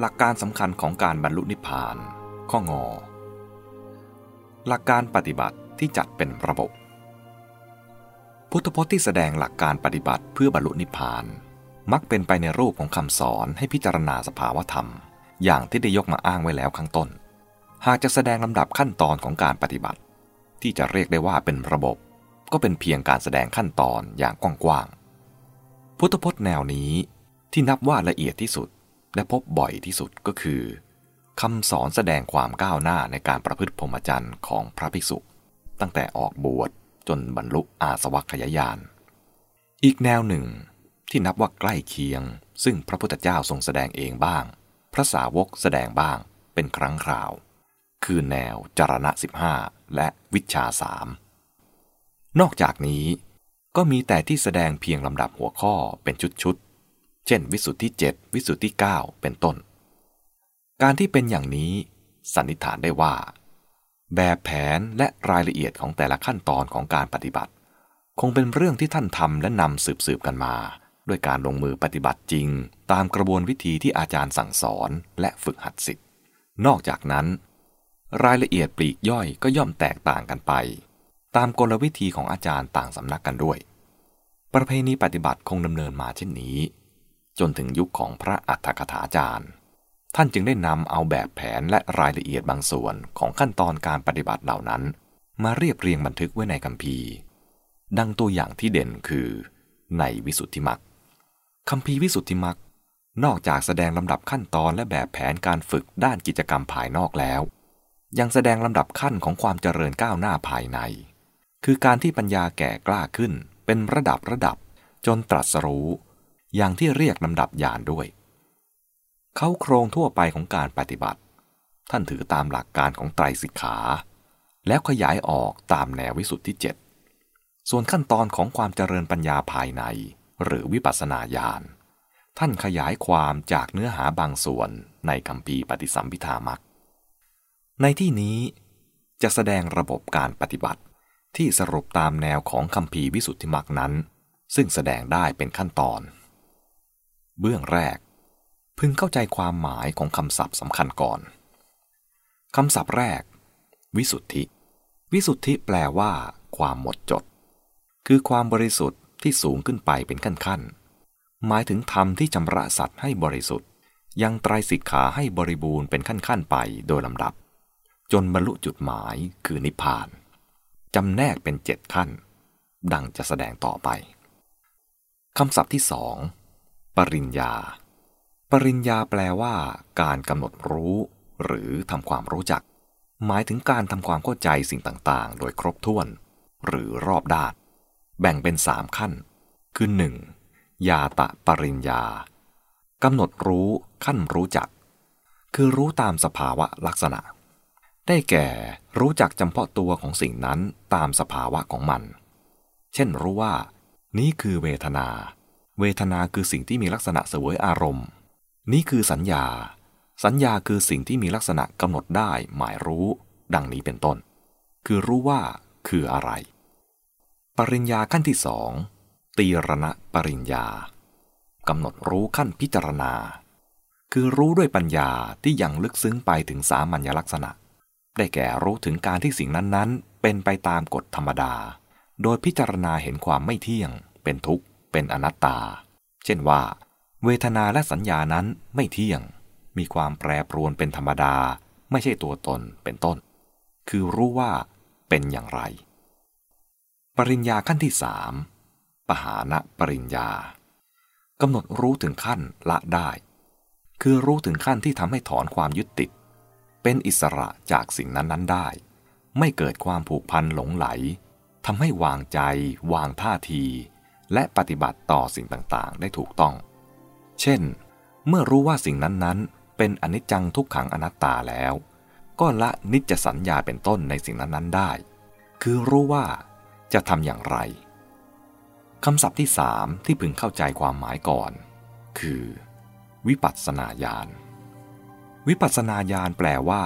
หลักการสำคัญของการบรรลุนิพพาน ข้องอ หลักการปฏิบัติที่จัดเป็นระบบ พุทธพจน์ที่แสดงหลักการปฏิบัติเพื่อบรรลุนิพพาน มักเป็นไปในรูปของคำสอนให้พิจารณาสภาวธรรม อย่างที่ได้ยกมาอ้างไว้แล้วข้างต้น หากจะแสดงลำดับขั้นตอนของการปฏิบัติ ที่จะเรียกได้ว่าเป็นระบบ ก็เป็นเพียงการแสดงขั้นตอนอย่างกว้างๆพุทธพจน์แนวนี้ที่นับว่าละเอียดที่สุด และพบบ่อยที่สุดก็คือคำสอนแสดงความก้าวหน้าในการประพฤติพรหมจรรย์ของพระภิกษุ ตั้งแต่ออกบวชจนบรรลุอาสวัคยายาน อีกแนวหนึ่ง ที่นับว่าใกล้เคียง ซึ่งพระพุทธเจ้าทรงแสดงเองบ้าง พระสาวกแสดงบ้างเป็นครั้งคราว คือแนวจารณะ 15 และวิชาสามนอกจากนี้ก็มีแต่ที่แสดงเพียงลำดับหัวข้อเป็นชุดๆ เช่น วิสุทธิ7วิสุทธิ9เป็นต้น การที่เป็นอย่างนี้สันนิษฐานได้ว่า แบบแผนและรายละเอียดของแต่ละขั้นตอนของการปฏิบัติ คงเป็นเรื่องที่ท่านทำและนำสืบสืบกันมา ด้วยการลงมือปฏิบัติจริง ตามกระบวนวิธีที่อาจารย์สั่งสอนและฝึกหัดสิทธิ์นอกจากนั้น รายละเอียดปลีกย่อยก็ย่อมแตกต่างกันไป ตามกลวิธีของอาจารย์ต่างสำนักกันด้วย ประเพณีปฏิบัติคงดำเนินมาเช่นนี้ จนถึงยุคของพระอัฏฐกถาจารย์ ท่านจึงได้นำเอาแบบแผนและรายละเอียดบางส่วนของขั้นตอนการปฏิบัติเหล่านั้น มาเรียบเรียงบันทึกไว้ในคัมภีร์ ดังตัวอย่างที่เด่นคือ ในวิสุทธิมรรคคัมภีร์วิสุทธิมรรคนอกจากแสดงลำดับขั้นตอนและแบบแผนการฝึกด้านกิจกรรมภายนอกแล้ว ยังแสดงลำดับขั้นของความเจริญก้าวหน้าภายใน คือการที่ปัญญาแก่กล้าขึ้นเป็นระดับระดับจนตรัสรู้ อย่างที่เรียกลำดับญาณด้วย เขาโครงทั่วไปของการปฏิบัติ ท่านถือตามหลักการของไตรสิกขา แล้วขยายออกตามแนววิสุทธิเจ็ดส่วนขั้นตอนของความเจริญปัญญาภายใน หรือวิปัสสนาญาณท่านขยายความจากเนื้อหาบางส่วนในคำพีปฏิสัมพิธามักในที่นี้จะแสดงระบบการปฏิบัติที่สรุปตามแนวของคำพีวิสุทธิมักนั้น ซึ่งแสดงได้เป็นขั้นตอน เบื้องแรก พึงเข้าใจความหมายของคำศัพท์สำคัญก่อน คำศัพท์แรก วิสุทธิ วิสุทธิแปลว่า ความหมดจด คือความบริสุทธิ์ที่สูงขึ้นไปเป็นขั้นๆ หมายถึงธรรมที่ชำระสัตว์ให้บริสุทธิ์ ยังไตรสิกขาให้บริบูรณ์เป็นขั้นๆ ไปโดยลำดับ จนบรรลุจุดหมายคือนิพพานจำแนกเป็นเจ็ดขั้น ดังจะแสดงต่อไปคำศัพท์ที่สอง ปริญญา ปริญญาแปลว่า การกำหนดรู้ หรือทำความรู้จัก หมายถึงการทำความเข้าใจสิ่งต่างๆ โดยครบถ้วน หรือรอบด้าน แบ่งเป็นสามขั้น คือหนึ่งยาตะปริญญากำหนดรู้ขั้นรู้จัก คือรู้ตามสภาวะลักษณะ ได้แก่รู้จักจำเพาะตัวของสิ่งนั้นตามสภาวะของมัน เช่นรู้ว่า นี้คือเวทนา เวทนาคือสิ่งที่มีลักษณะเสวยอารมณ์ นี้คือสัญญา สัญญาคือสิ่งที่มีลักษณะกำหนดได้หมายรู้ ดังนี้เป็นต้น คือรู้ว่าคืออะไร ปริญญาขั้นที่สองตีรณะปริญญากำหนดรู้ขั้นพิจารณา คือรู้ด้วยปัญญาที่ยังลึกซึ้งไปถึงสามัญลักษณะ ได้แก่รู้ถึงการที่สิ่งนั้นๆ เป็นไปตามกฎธรรมดา โดยพิจารณาเห็นความไม่เที่ยง เป็นทุกข์ เป็นอนัตตา เช่นว่า เวทนาและสัญญานั้นไม่เที่ยง มีความแปรปรวนเป็นธรรมดา ไม่ใช่ตัวตนเป็นต้น คือรู้ว่าเป็นอย่างไร ปริญญาขั้นที่สามปหานะปริญญากำหนดรู้ถึงขั้นละได้ คือรู้ถึงขั้นที่ทำให้ถอนความยึดติด เป็นอิสระจากสิ่งนั้นๆได้ ไม่เกิดความผูกพันหลงไหลทำให้วางใจ วางท่าที และปฏิบัติต่อสิ่งต่างๆ ได้ถูกต้อง เช่น เมื่อรู้ว่าสิ่งนั้นๆ เป็นอนิจจังทุกขังอนัตตาแล้ว ก็ละนิจสัญญาเป็นต้นในสิ่งนั้นๆได้ คือรู้ว่าจะทำอย่างไรคำศัพท์ที่สามที่พึงเข้าใจความหมายก่อน คือ วิปัสสนาญาณ วิปัสสนาญาณแปลว่า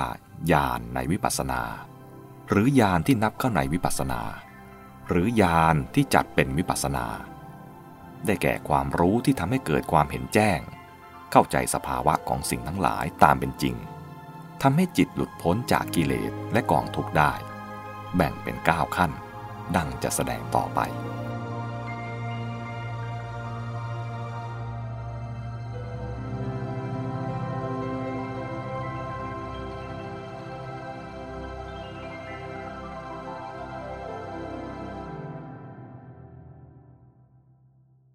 ญาณในวิปัสสนา หรือญาณที่นับเข้าในวิปัสสนา หรือญาณที่จัดเป็นวิปัสสนา ได้แก่ความรู้ที่ทำให้เกิดความเห็นแจ้ง เข้าใจสภาวะของสิ่งทั้งหลายตามเป็นจริงทำให้จิตหลุดพ้นจากกิเลสและกองทุกข์ได้ แบ่งเป็น 9 ขั้น ดังจะแสดงต่อไป